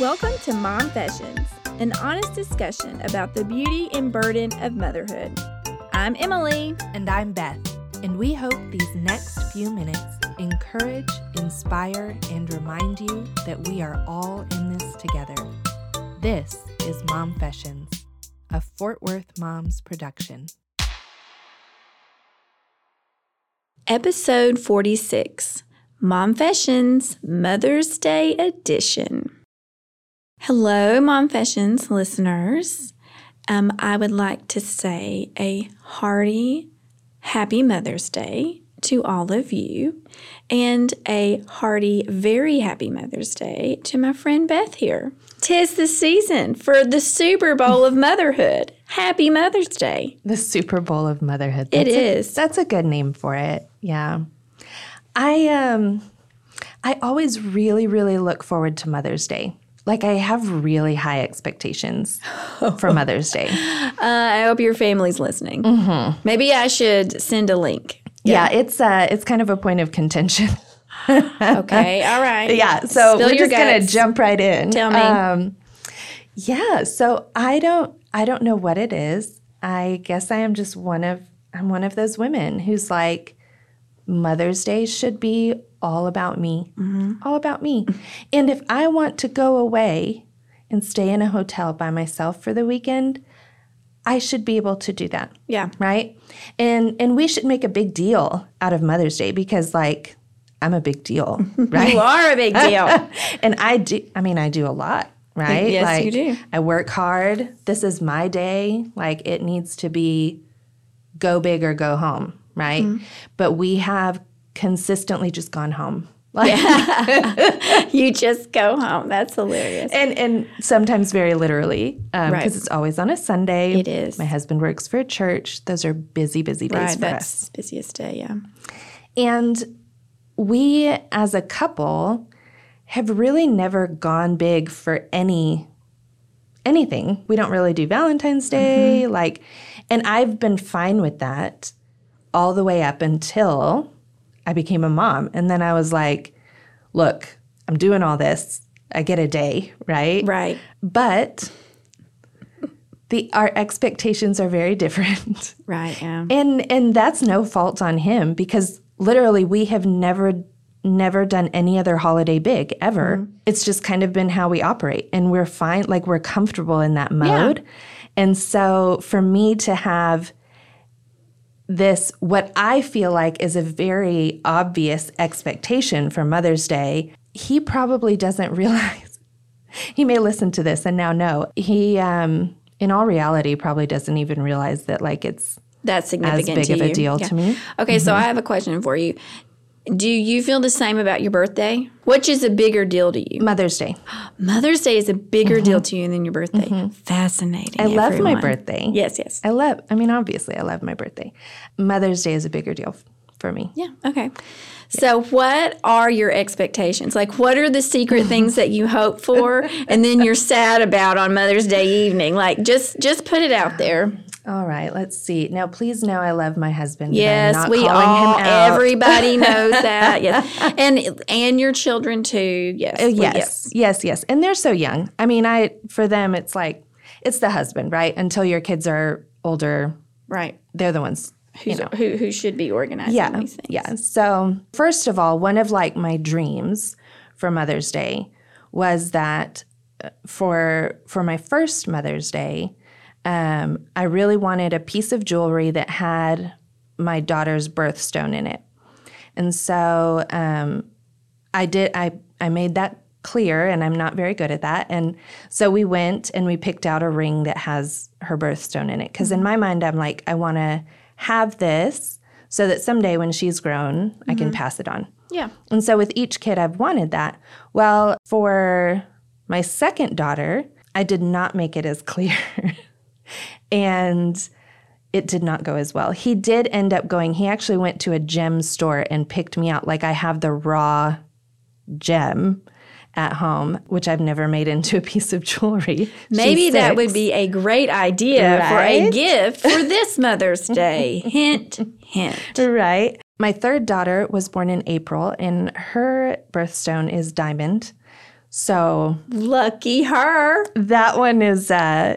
Welcome to Mom Fashions, an honest discussion about the beauty and burden of motherhood. I'm Emily. And I'm Beth, and we hope these next few minutes encourage, inspire, and remind you that we are all in this together. This is Mom Fashions, a Fort Worth Moms production. Episode 46 Mom Fashions Mother's Day Edition. Hello, Mom Fashions listeners. Um, I would like to say a hearty, happy Mother's Day to all of you, and a hearty, very happy Mother's Day to my friend Beth here. Tis the season for the Super Bowl of motherhood. Happy Mother's Day. The Super Bowl of motherhood. It That's a- that's a good name for it. Yeah. I um I always really really look forward to Mother's Day. Like I have really high expectations for Mother's Day. Uh, I hope your family's listening. Maybe I should send a link. Yeah, it's uh it's kind of a point of contention. Okay, all right. yeah, so Spill we're just gonna jump right in. Tell me. Um, yeah, so I don't I don't know what it is. I guess I am just one of I'm one of those women who's like Mother's Day should be all about me, Mm-hmm. all about me. And if I want to go away and stay in a hotel by myself for the weekend, I should be able to do that Yeah. right? And and we should make a big deal out of Mother's Day because like I'm a big deal, right? You are a big deal. and I do I mean I do a lot, right? Yes, like, you do. I work hard. This is my day. Like it needs to be go big or go home, right? Mm-hmm. But we have consistently just gone home. Like you just go home. That's hilarious. and and sometimes very literally um, because Right. it's always on a Sunday. It is. My husband works for a church. Those are busy, busy days Right, for that's us. busiest day, yeah. And we as a couple have really never gone big for any anything. We don't really do Valentine's mm-hmm. Day like and I've been fine with that all the way up until I became a mom and then I was like, look, I'm doing all this. I get a day, right? Right. But the our expectations are very different. Right, yeah. And and that's no fault on him because literally we have never never done any other holiday big ever. Mm-hmm. It's just kind of been how we operate and we're fine like we're comfortable in that mode. And so for me to have this what I feel like is a very obvious expectation for Mother's Day, he probably doesn't realize. he may listen to this and now know. He um in all reality probably doesn't even realize that like it's That's as big of a deal Yeah. to me. Okay, so I have a question for you. Do you feel the same about your birthday? Which is a bigger deal to you? Mother's Day. Mother's Day is a bigger deal mm-hmm. to you than your birthday. Mm-hmm. Fascinating. I love my birthday. Yes, yes. I love, I mean, obviously, I love my birthday. Mother's Day is a bigger deal for me. Yeah, okay. So, what are your expectations? Like, what are the secret things that you hope for and then you're sad about on Mother's Day evening? Like, just just put it out there. All right, let's see. Now, please know I love my husband. Yes, not we all, everybody knows that. Yes, and and your children too. Yes, Oh, We- yes, yes, yes. And they're so young. I mean, I for them, it's like, it's the husband, right? Until your kids are older, right. they're the ones. Who's, who who should be organizing Yeah, these things? yeah. So, first of all, one of like my dreams for Mother's Day was that uh, for for my first Mother's Day, um, I really wanted a piece of jewelry that had my daughter's birthstone in it, and so um, I did. I I made that clear, and I'm not very good at that. And so we went and we picked out a ring that has her birthstone in it. Because in my mind, I'm like, I want to have this so that someday when she's grown, I can pass it on. Yeah. And so with each kid, I've wanted that. Well, for my second daughter, I did not make it as clear. And it did not go as well. He did end up going, he actually went to a gem store and picked me out. Like I have the raw gem at home, which I've never made into a piece of jewelry. Maybe that would be a great idea for a gift for this Mother's Day. hint, hint. Right. My third daughter was born in April, and her birthstone is diamond. So Lucky her. that one is uh,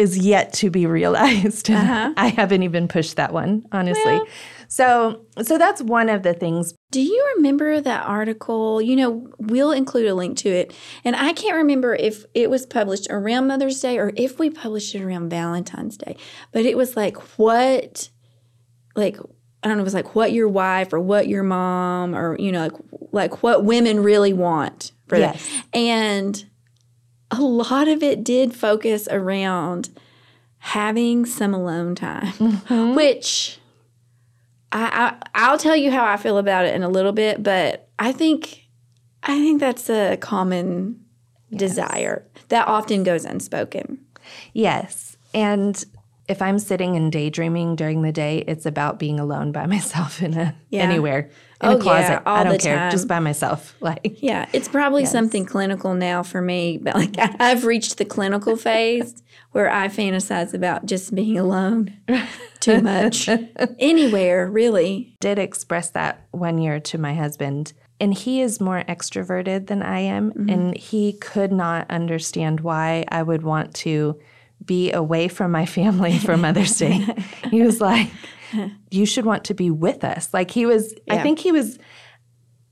is yet to be realized. Uh-huh. I haven't even pushed that one, honestly. Well- so so that's one of the things. Do you remember that article? You know, we'll include a link to it. And I can't remember if it was published around Mother's Day or if we published it around Valentine's Day. But it was like what like I don't know, it was like what your wife or what your mom or you know, like like what women really want for Yes. that. And a lot of it did focus around having some alone time, Mm-hmm. which I, I I'll tell you how I feel about it in a little bit, but I think I think that's a common desire that often goes unspoken. Yes. And if I'm sitting and daydreaming during the day, it's about being alone by myself in a Yeah. anywhere. In Oh, a yeah, closet. all I don't the care. time. Just by myself. Like Yeah, it's probably Yes. something clinical now for me, but like I've reached the clinical phase where I fantasize about just being alone too much anywhere, really. did express that one year to my husband. And he is more extroverted than I am. Mm-hmm. And he could not understand why I would want to be away from my family for Mother's Day. he was like, You should want to be with us. Like, he was, I think he was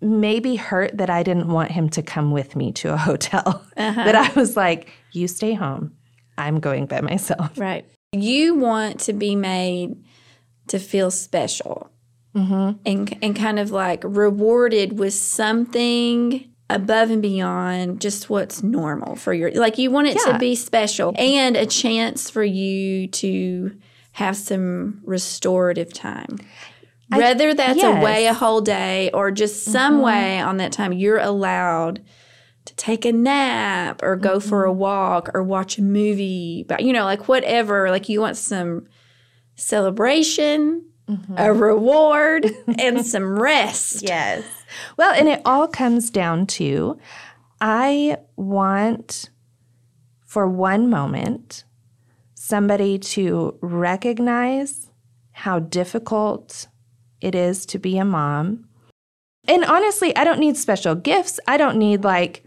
maybe hurt that I didn't want him to come with me to a hotel. Uh-huh. That I was like, You stay home. I'm going by myself. Right. You want to be made to feel special mm-hmm. and, and kind of like rewarded with something above and beyond just what's normal for your like you want it Yeah. to be special and a chance for you to have some restorative time. Whether that's away a whole day or just some mm-hmm. way on that time you're allowed to take a nap or go for a mm-hmm. walk or watch a movie but you know like whatever like you want some celebration mm-hmm. a reward and some rest. Yes. Well, and it all comes down to I want for one moment somebody to recognize how difficult it is to be a mom. And honestly, I don't need special gifts. I don't need like,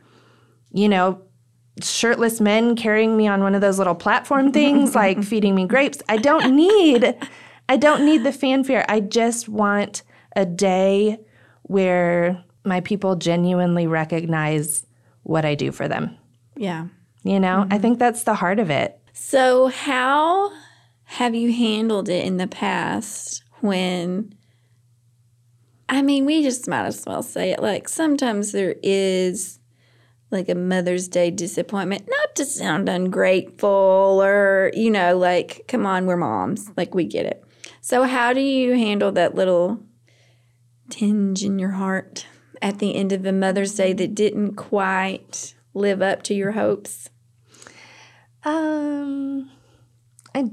you know, shirtless men carrying me on one of those little platform things like feeding me grapes. I don't need I don't need the fanfare. I just want a day where my people genuinely recognize what I do for them. yeah You know, I mm-hmm. think that's the heart of it. So how have you handled it in the past when I mean, we just might as well say it. Like sometimes there is like a Mother's Day disappointment, not to sound ungrateful or, you know, like, come on, we're moms. Like, we get it. So, how do you handle that little tinge in your heart at the end of a Mother's Day that didn't quite live up to your hopes? Um I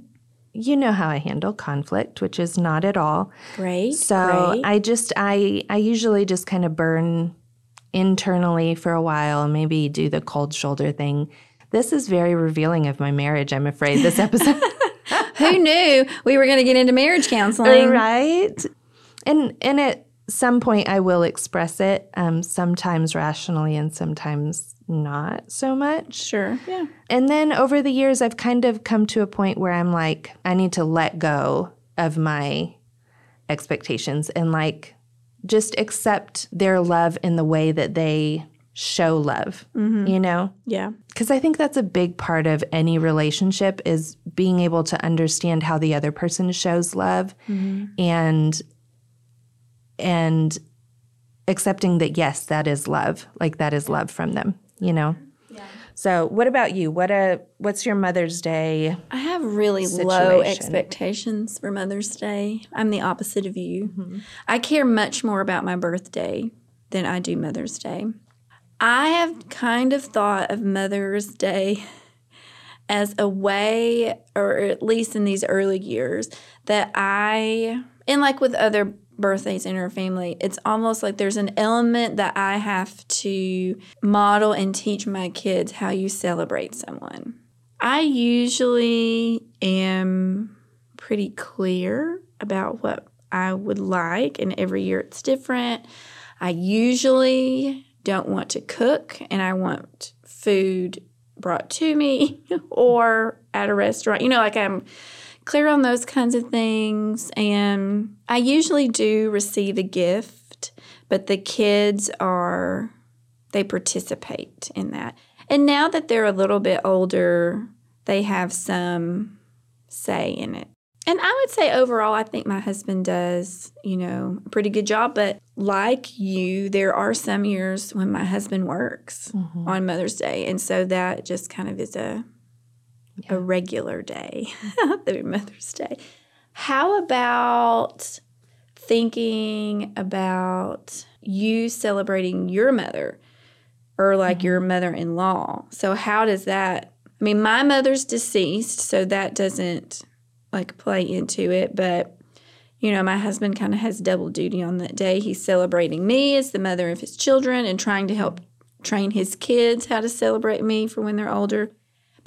you know how I handle conflict, which is not at all. Great. So great. I just I I usually just kind of burn internally for a while, maybe do the cold shoulder thing. This is very revealing of my marriage, I'm afraid, this episode. Who knew we were going to get into marriage counseling? right? And and at some point I will express it, um, sometimes rationally and sometimes not so much. Sure. Yeah. And then over the years, I've kind of come to a point where I'm like, I need to let go of my expectations and like just accept their love in the way that they show love, you know? Yeah. Because I think that's a big part of any relationship is being able to understand how the other person shows love and and accepting that yes, that is love. Like that is love from them, you know? So what about you? What a what's your Mother's Day? I have really low expectations for Mother's Day. I'm the opposite of you. Mm-hmm. I care much more about my birthday than I do Mother's Day. I have kind of thought of Mother's Day as a way, or at least in these early years, that I, and like with other birthdays in her family, it's almost like there's an element that I have to model and teach my kids how you celebrate someone. I usually am pretty clear about what I would like, and every year it's different. I usually don't want to cook and I want food brought to me or at a restaurant. You know, like I'm clear on those kinds of things. And I usually do receive a gift, but the kids are, they participate in that. And now that they're a little bit older, they have some say in it. And I would say overall, I think my husband does, you know, a pretty good job. But like you, there are some years when my husband works mm-hmm. on Mother's Day. And so that just kind of is a, yeah. a regular day, the Mother's Day. How about thinking about you celebrating your mother or like mm-hmm. your mother in law? So, how does that? I mean, my mother's deceased, so that doesn't like play into it, but you know, my husband kind of has double duty on that day. He's celebrating me as the mother of his children and trying to help train his kids how to celebrate me for when they're older,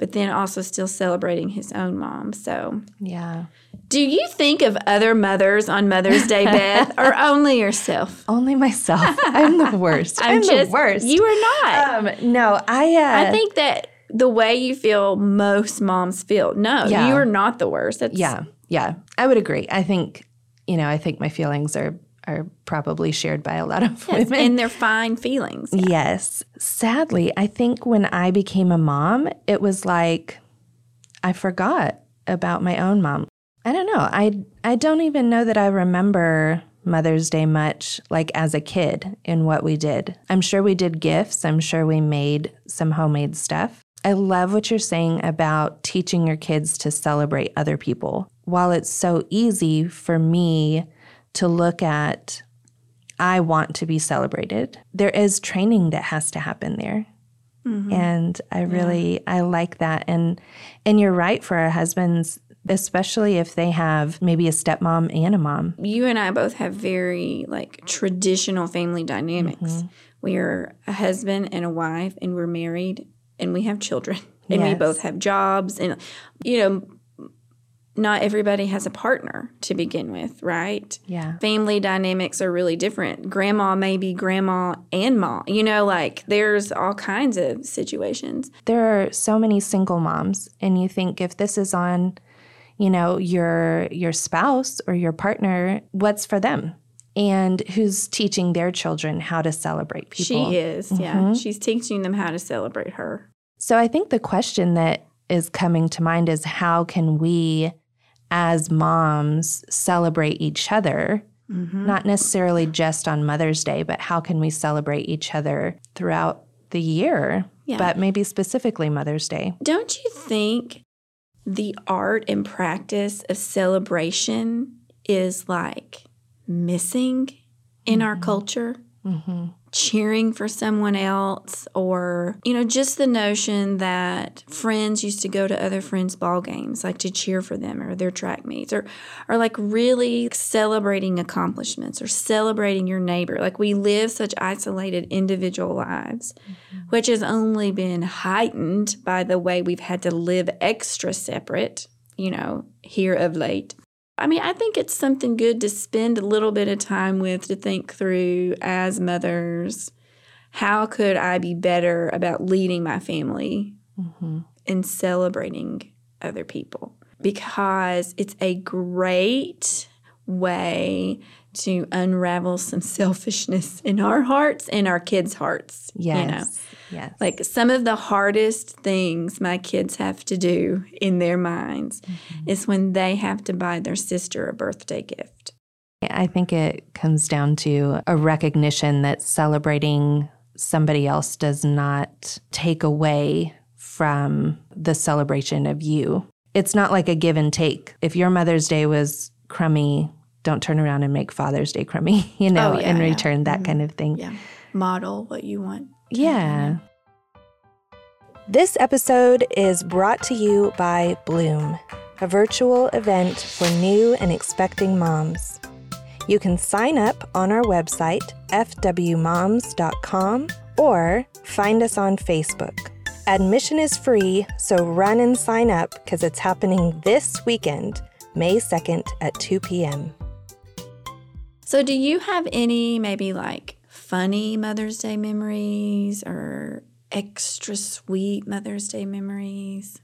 but then also still celebrating his own mom. So, yeah. Do you think of other mothers on Mother's Day, Beth, or only yourself? Only myself. I'm the worst. I'm, I'm just, the worst. You are not. Um, no, I. Uh, I think that the way you feel most moms feel. No, yeah. you are not the worst. That's, yeah, yeah, I would agree. I think you know, I think my feelings are are probably shared by a lot of yes, women. And they're fine feelings. Yeah. Yes. Sadly, I think when I became a mom, it was like I forgot about my own mom. I don't know. I I don't even know that I remember Mother's Day much like as a kid in what we did. I'm sure we did gifts. I'm sure we made some homemade stuff. I love what you're saying about teaching your kids to celebrate other people. While it's so easy for me to look at, I want to be celebrated, there is training that has to happen there. Mm-hmm. And I really yeah. I like that and and you're right for our husbands especially if they have maybe a stepmom and a mom. You and I both have very like traditional family dynamics. Mm-hmm. We are a husband and a wife and we're married and we have children and yes. we both have jobs and you know not everybody has a partner to begin with, right? Yeah. Family dynamics are really different. Grandma may be grandma and mom. You know, like there's all kinds of situations. There are so many single moms and you think if this is on, you know, your your spouse or your partner, what's for them? And who's teaching their children how to celebrate people? She is, mm-hmm. yeah. She's teaching them how to celebrate her. So I think the question that is coming to mind is how can we, as moms, celebrate each other? Mm-hmm. Not necessarily just on Mother's Day, but how can we celebrate each other throughout the year? Yeah. But maybe specifically Mother's Day. Don't you think the art and practice of celebration is like missing in mm-hmm. our culture? Mm-hmm cheering for someone else or you know just the notion that friends used to go to other friends ball games like to cheer for them or their track meets or or like really celebrating accomplishments or celebrating your neighbor like we live such isolated individual lives mm-hmm. which has only been heightened by the way we've had to live extra separate you know here of late I mean, I think it's something good to spend a little bit of time with to think through as mothers. How could I be better about leading my family mm-hmm. and celebrating other people? Because it's a great way to unravel some selfishness in our hearts and our kids' hearts. Yes. You know? Yes. Like some of the hardest things my kids have to do in their minds mm-hmm. is when they have to buy their sister a birthday gift. I think it comes down to a recognition that celebrating somebody else does not take away from the celebration of you. It's not like a give and take. If your Mother's Day was crummy, don't turn around and make Father's Day crummy, you know, oh, yeah, in yeah. return, that mm-hmm. kind of thing. Yeah. Model what you want. Yeah. This episode is brought to you by Bloom, a virtual event for new and expecting moms. You can sign up on our website, fwmoms.com, or find us on Facebook. Admission is free, so run and sign up because it's happening this weekend, May 2nd at 2 p.m. So, do you have any maybe like funny Mother's Day memories or extra sweet Mother's Day memories?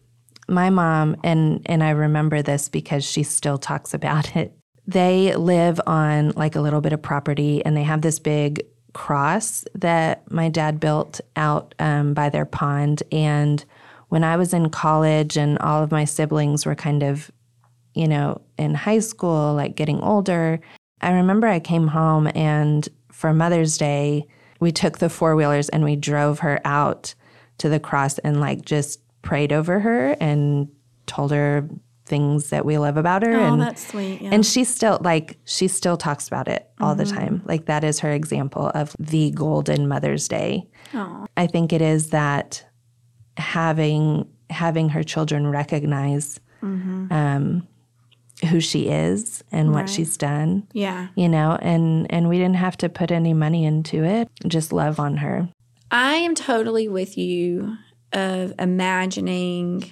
My mom, and, and I remember this because she still talks about it. They live on like a little bit of property and they have this big cross that my dad built out um, by their pond. And when I was in college and all of my siblings were kind of, you know, in high school, like getting older, I remember I came home and for Mother's Day, we took the four wheelers and we drove her out to the cross and like just prayed over her and told her things that we love about her. Oh, and that's sweet. Yeah. and she still like she still talks about it all the time. Like that is her example of the golden Mother's Day. Aw. I think it is that having having her children recognize um, who she is and what Right. she's done, yeah. you know, and and we didn't have to put any money into it. Just love on her. I am totally with you of imagining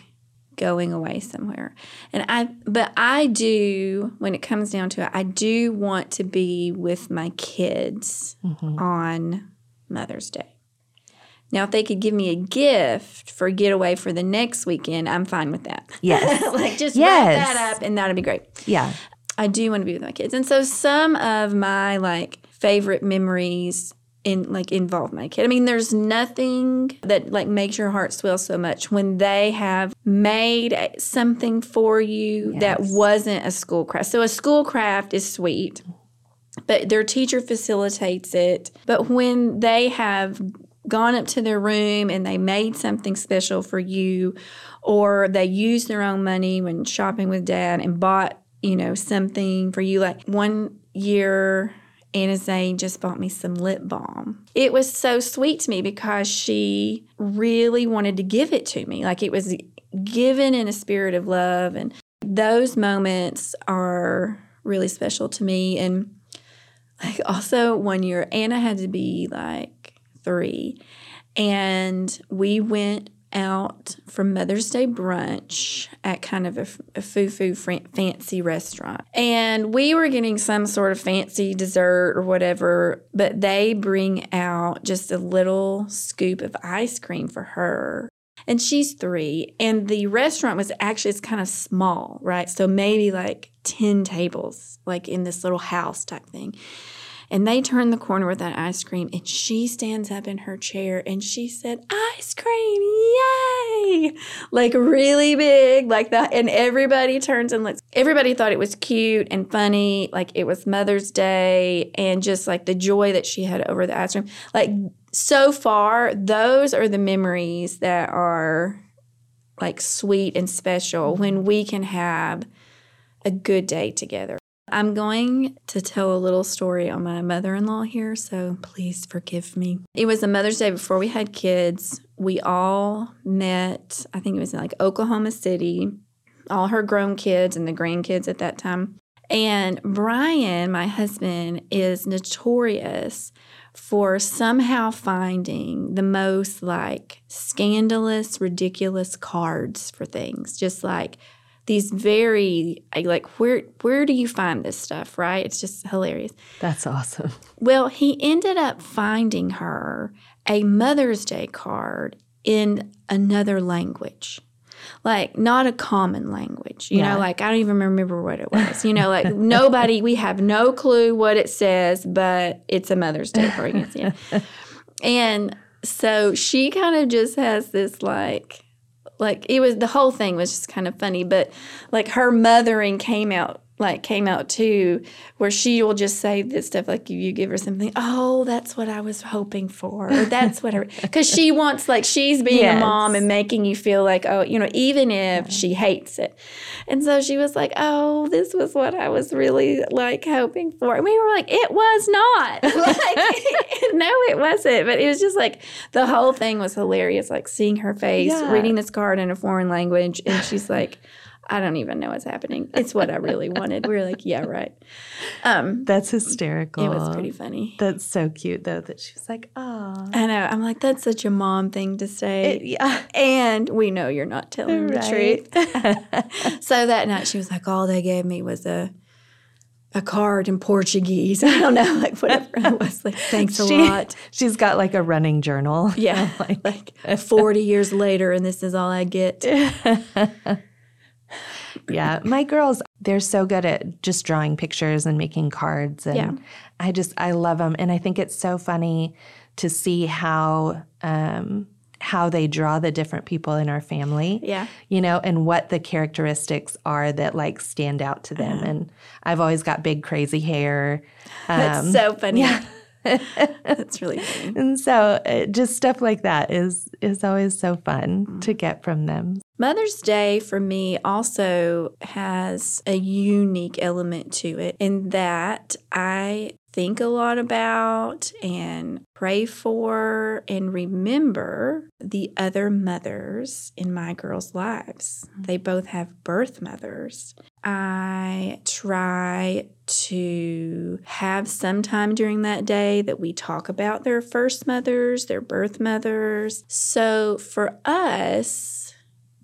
going away somewhere. And I but I do when it comes down to it, I do want to be with my kids mm-hmm. on Mother's Day. Now, if they could give me a gift for a getaway for the next weekend, I'm fine with that. Yes. like just Yes. wrap that up and that'd be great. Yeah. I do want to be with my kids. And so some of my like favorite memories in like involve my kid. I mean, there's nothing that like makes your heart swell so much when they have made something for you that wasn't a school craft. So a school craft is sweet, but their teacher facilitates it. But when they have gone up to their room and they made something special for you or they used their own money when shopping with dad and bought you know something for you like one year Anna Zane just bought me some lip balm. It was so sweet to me because she really wanted to give it to me. Like it was given in a spirit of love. And those moments are really special to me. And like also one year, Anna had to be like three. And we went out for Mother's Day brunch at kind of a, a foo-foo fran- fancy restaurant. And we were getting some sort of fancy dessert or whatever, but they bring out just a little scoop of ice cream for her. And she's three, and the restaurant was actually it's kind of small, right? So maybe like 10 tables, like in this little house type thing. And they turn the corner with that ice cream, and she stands up in her chair and she said, Ice cream, yay! Like really big, like that. And everybody turns and looks. Everybody thought it was cute and funny. Like it was Mother's Day, and just like the joy that she had over the ice cream. Like so far, those are the memories that are like sweet and special when we can have a good day together. I'm going to tell a little story on my mother in law here, so please forgive me. It was a Mother's Day before we had kids. We all met, I think it was in like Oklahoma City, all her grown kids and the grandkids at that time. And Brian, my husband, is notorious for somehow finding the most like scandalous, ridiculous cards for things. Just like these very like where where do you find this stuff, right? It's just hilarious. That's awesome. Well, he ended up finding her a Mother's Day card in another language. Like not a common language, you Yeah. know, like I don't even remember what it was. You know, like nobody we have no clue what it says, but it's a Mother's Day pregnancy. and so she kind of just has this like like it was the whole thing was just kind of funny but like her mothering came out like came out too where she will just say this stuff like you give her something oh that's what i was hoping for or that's what i because she wants like she's being a mom and making you feel like oh you know even if she hates it. And so she was like oh this was what i was really like hoping for and we were like it was not. Like no it wasn't but it was just like the whole thing was hilarious like seeing her face Yeah. reading this card in a foreign language and she's like i don't even know what's happening it's what i really wanted we were like yeah right um That's hysterical. it was pretty funny That's so cute though that she was like, oh. i know i'm like that's such a mom thing to say yeah. and we know you're not telling the truth so that night she was like all they gave me was a a card in Portuguese. I don't know, like whatever it was. Like, thanks a She- lot. She's got like a running journal. Yeah, like, 40 years later, and this is all I get. Yeah, my girls, they're so good at just drawing pictures and making cards. And Yeah. I just, I love them. And I think it's so funny to see how, um, how they draw the different people in our family. Yeah. You know, and what the characteristics are that like stand out to them. And I've always got big crazy hair. That's Um, so funny. Yeah. That's really funny. and so uh, just stuff like that is is always so fun to get from them. Mother's Day for me also has a unique element to it in that I think a lot about and pray for and remember the other mothers in my girls' lives. Mm-hmm. They both have birth mothers. I try to have some time during that day that we talk about their first mothers, their birth mothers. So for us,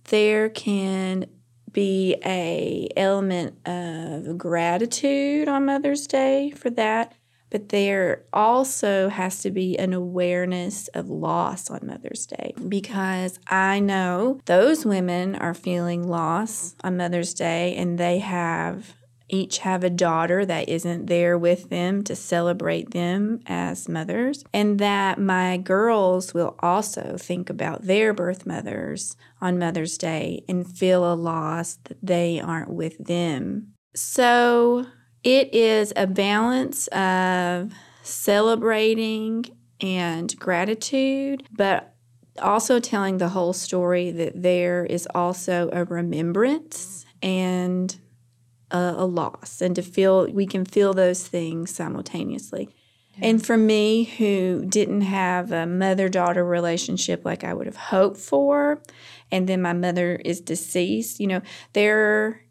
there can be a element of gratitude on Mother's Day for that, but there also has to be an awareness of loss on Mother's Day because I know those women are feeling loss on Mother's Day and they have each have a daughter that isn't there with them to celebrate them as mothers, and that my girls will also think about their birth mothers on Mother's Day and feel a loss that they aren't with them. So it is a balance of celebrating and gratitude, but also telling the whole story that there is also a remembrance and a, a loss and to feel we can feel those things simultaneously. And for me who didn't have a mother-daughter relationship like i would have hoped for and then my mother is deceased you know there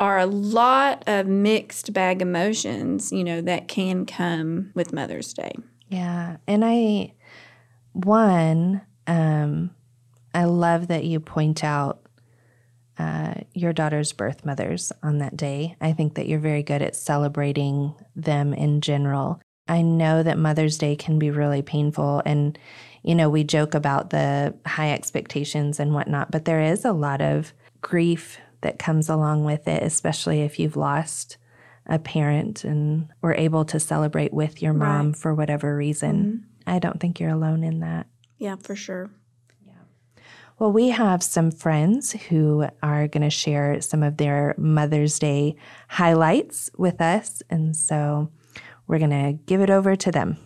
are a lot of mixed bag emotions you know that can come with mother's day. Yeah. And I, one, um, I love that you point out uh, your daughter's birth mothers on that day. I think that you're very good at celebrating them in general. I know that Mother's Day can be really painful. And, you know, we joke about the high expectations and whatnot, but there is a lot of grief that comes along with it, especially if you've lost a parent and were able to celebrate with your mom Right. for whatever reason. I don't think you're alone in that. yeah for sure Well, we have some friends who are going to share some of their Mother's Day highlights with us. And so we're going to give it over to them.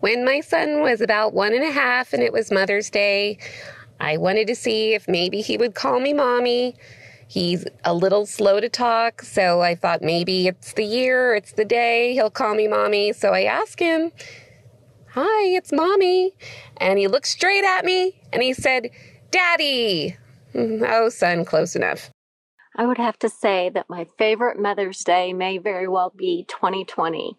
When my son was about one and a half and it was Mother's Day, I wanted to see if maybe he would call me mommy. He's a little slow to talk, so I thought maybe it's the year, it's the day, he'll call me mommy. So I asked him, Hi, it's mommy. And he looked straight at me and he said, Daddy. "Mm, Oh, son, close enough. I would have to say that my favorite Mother's Day may very well be 2020.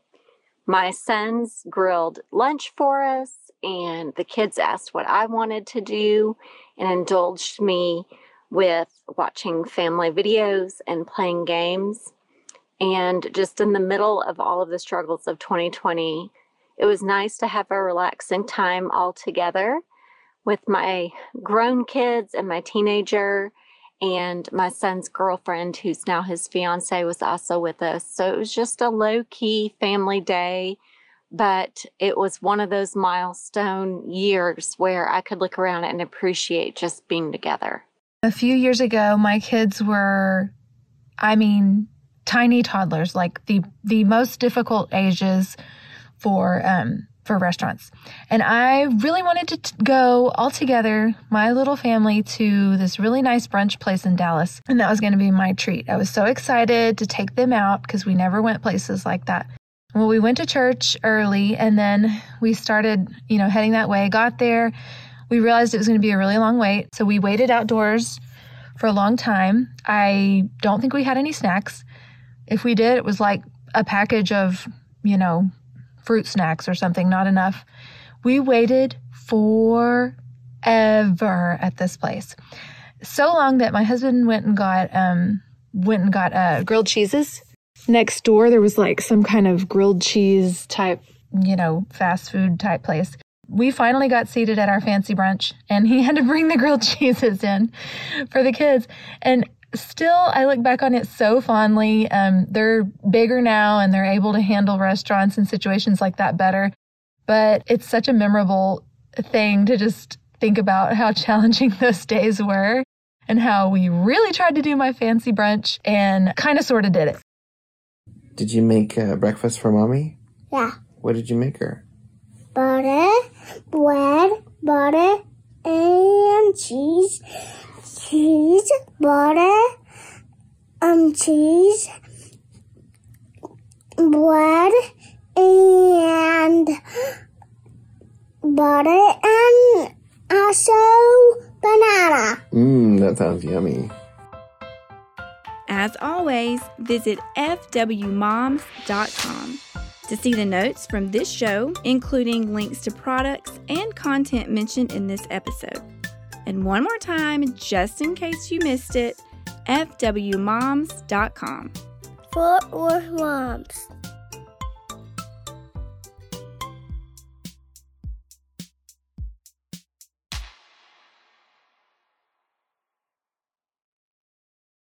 My sons grilled lunch for us, and the kids asked what I wanted to do and indulged me with watching family videos and playing games. And just in the middle of all of the struggles of 2020, it was nice to have a relaxing time all together with my grown kids and my teenager and my son's girlfriend, who's now his fiance, was also with us. So it was just a low key family day, but it was one of those milestone years where I could look around and appreciate just being together. A few years ago, my kids were, I mean, tiny toddlers, like the the most difficult ages for um, for restaurants. And I really wanted to t- go all together, my little family, to this really nice brunch place in Dallas, and that was going to be my treat. I was so excited to take them out because we never went places like that. Well, we went to church early, and then we started, you know, heading that way. Got there, we realized it was going to be a really long wait, so we waited outdoors for a long time. I don't think we had any snacks. If we did, it was like a package of, you know, fruit snacks or something, not enough. We waited forever at this place. So long that my husband went and got um went and got uh grilled cheeses next door there was like some kind of grilled cheese type, you know, fast food type place. We finally got seated at our fancy brunch and he had to bring the grilled cheeses in for the kids. And still, I look back on it so fondly. Um, they're bigger now and they're able to handle restaurants and situations like that better. But it's such a memorable thing to just think about how challenging those days were and how we really tried to do my fancy brunch and kind of sort of did it. Did you make uh, breakfast for mommy? Yeah. What did you make her? Butter, bread, butter, and cheese. Cheese, butter, um, cheese, bread, and butter, and also banana. Mmm, that sounds yummy. As always, visit fwmoms.com to see the notes from this show, including links to products and content mentioned in this episode. And one more time, just in case you missed it, fwmoms.com. Fort Worth Moms.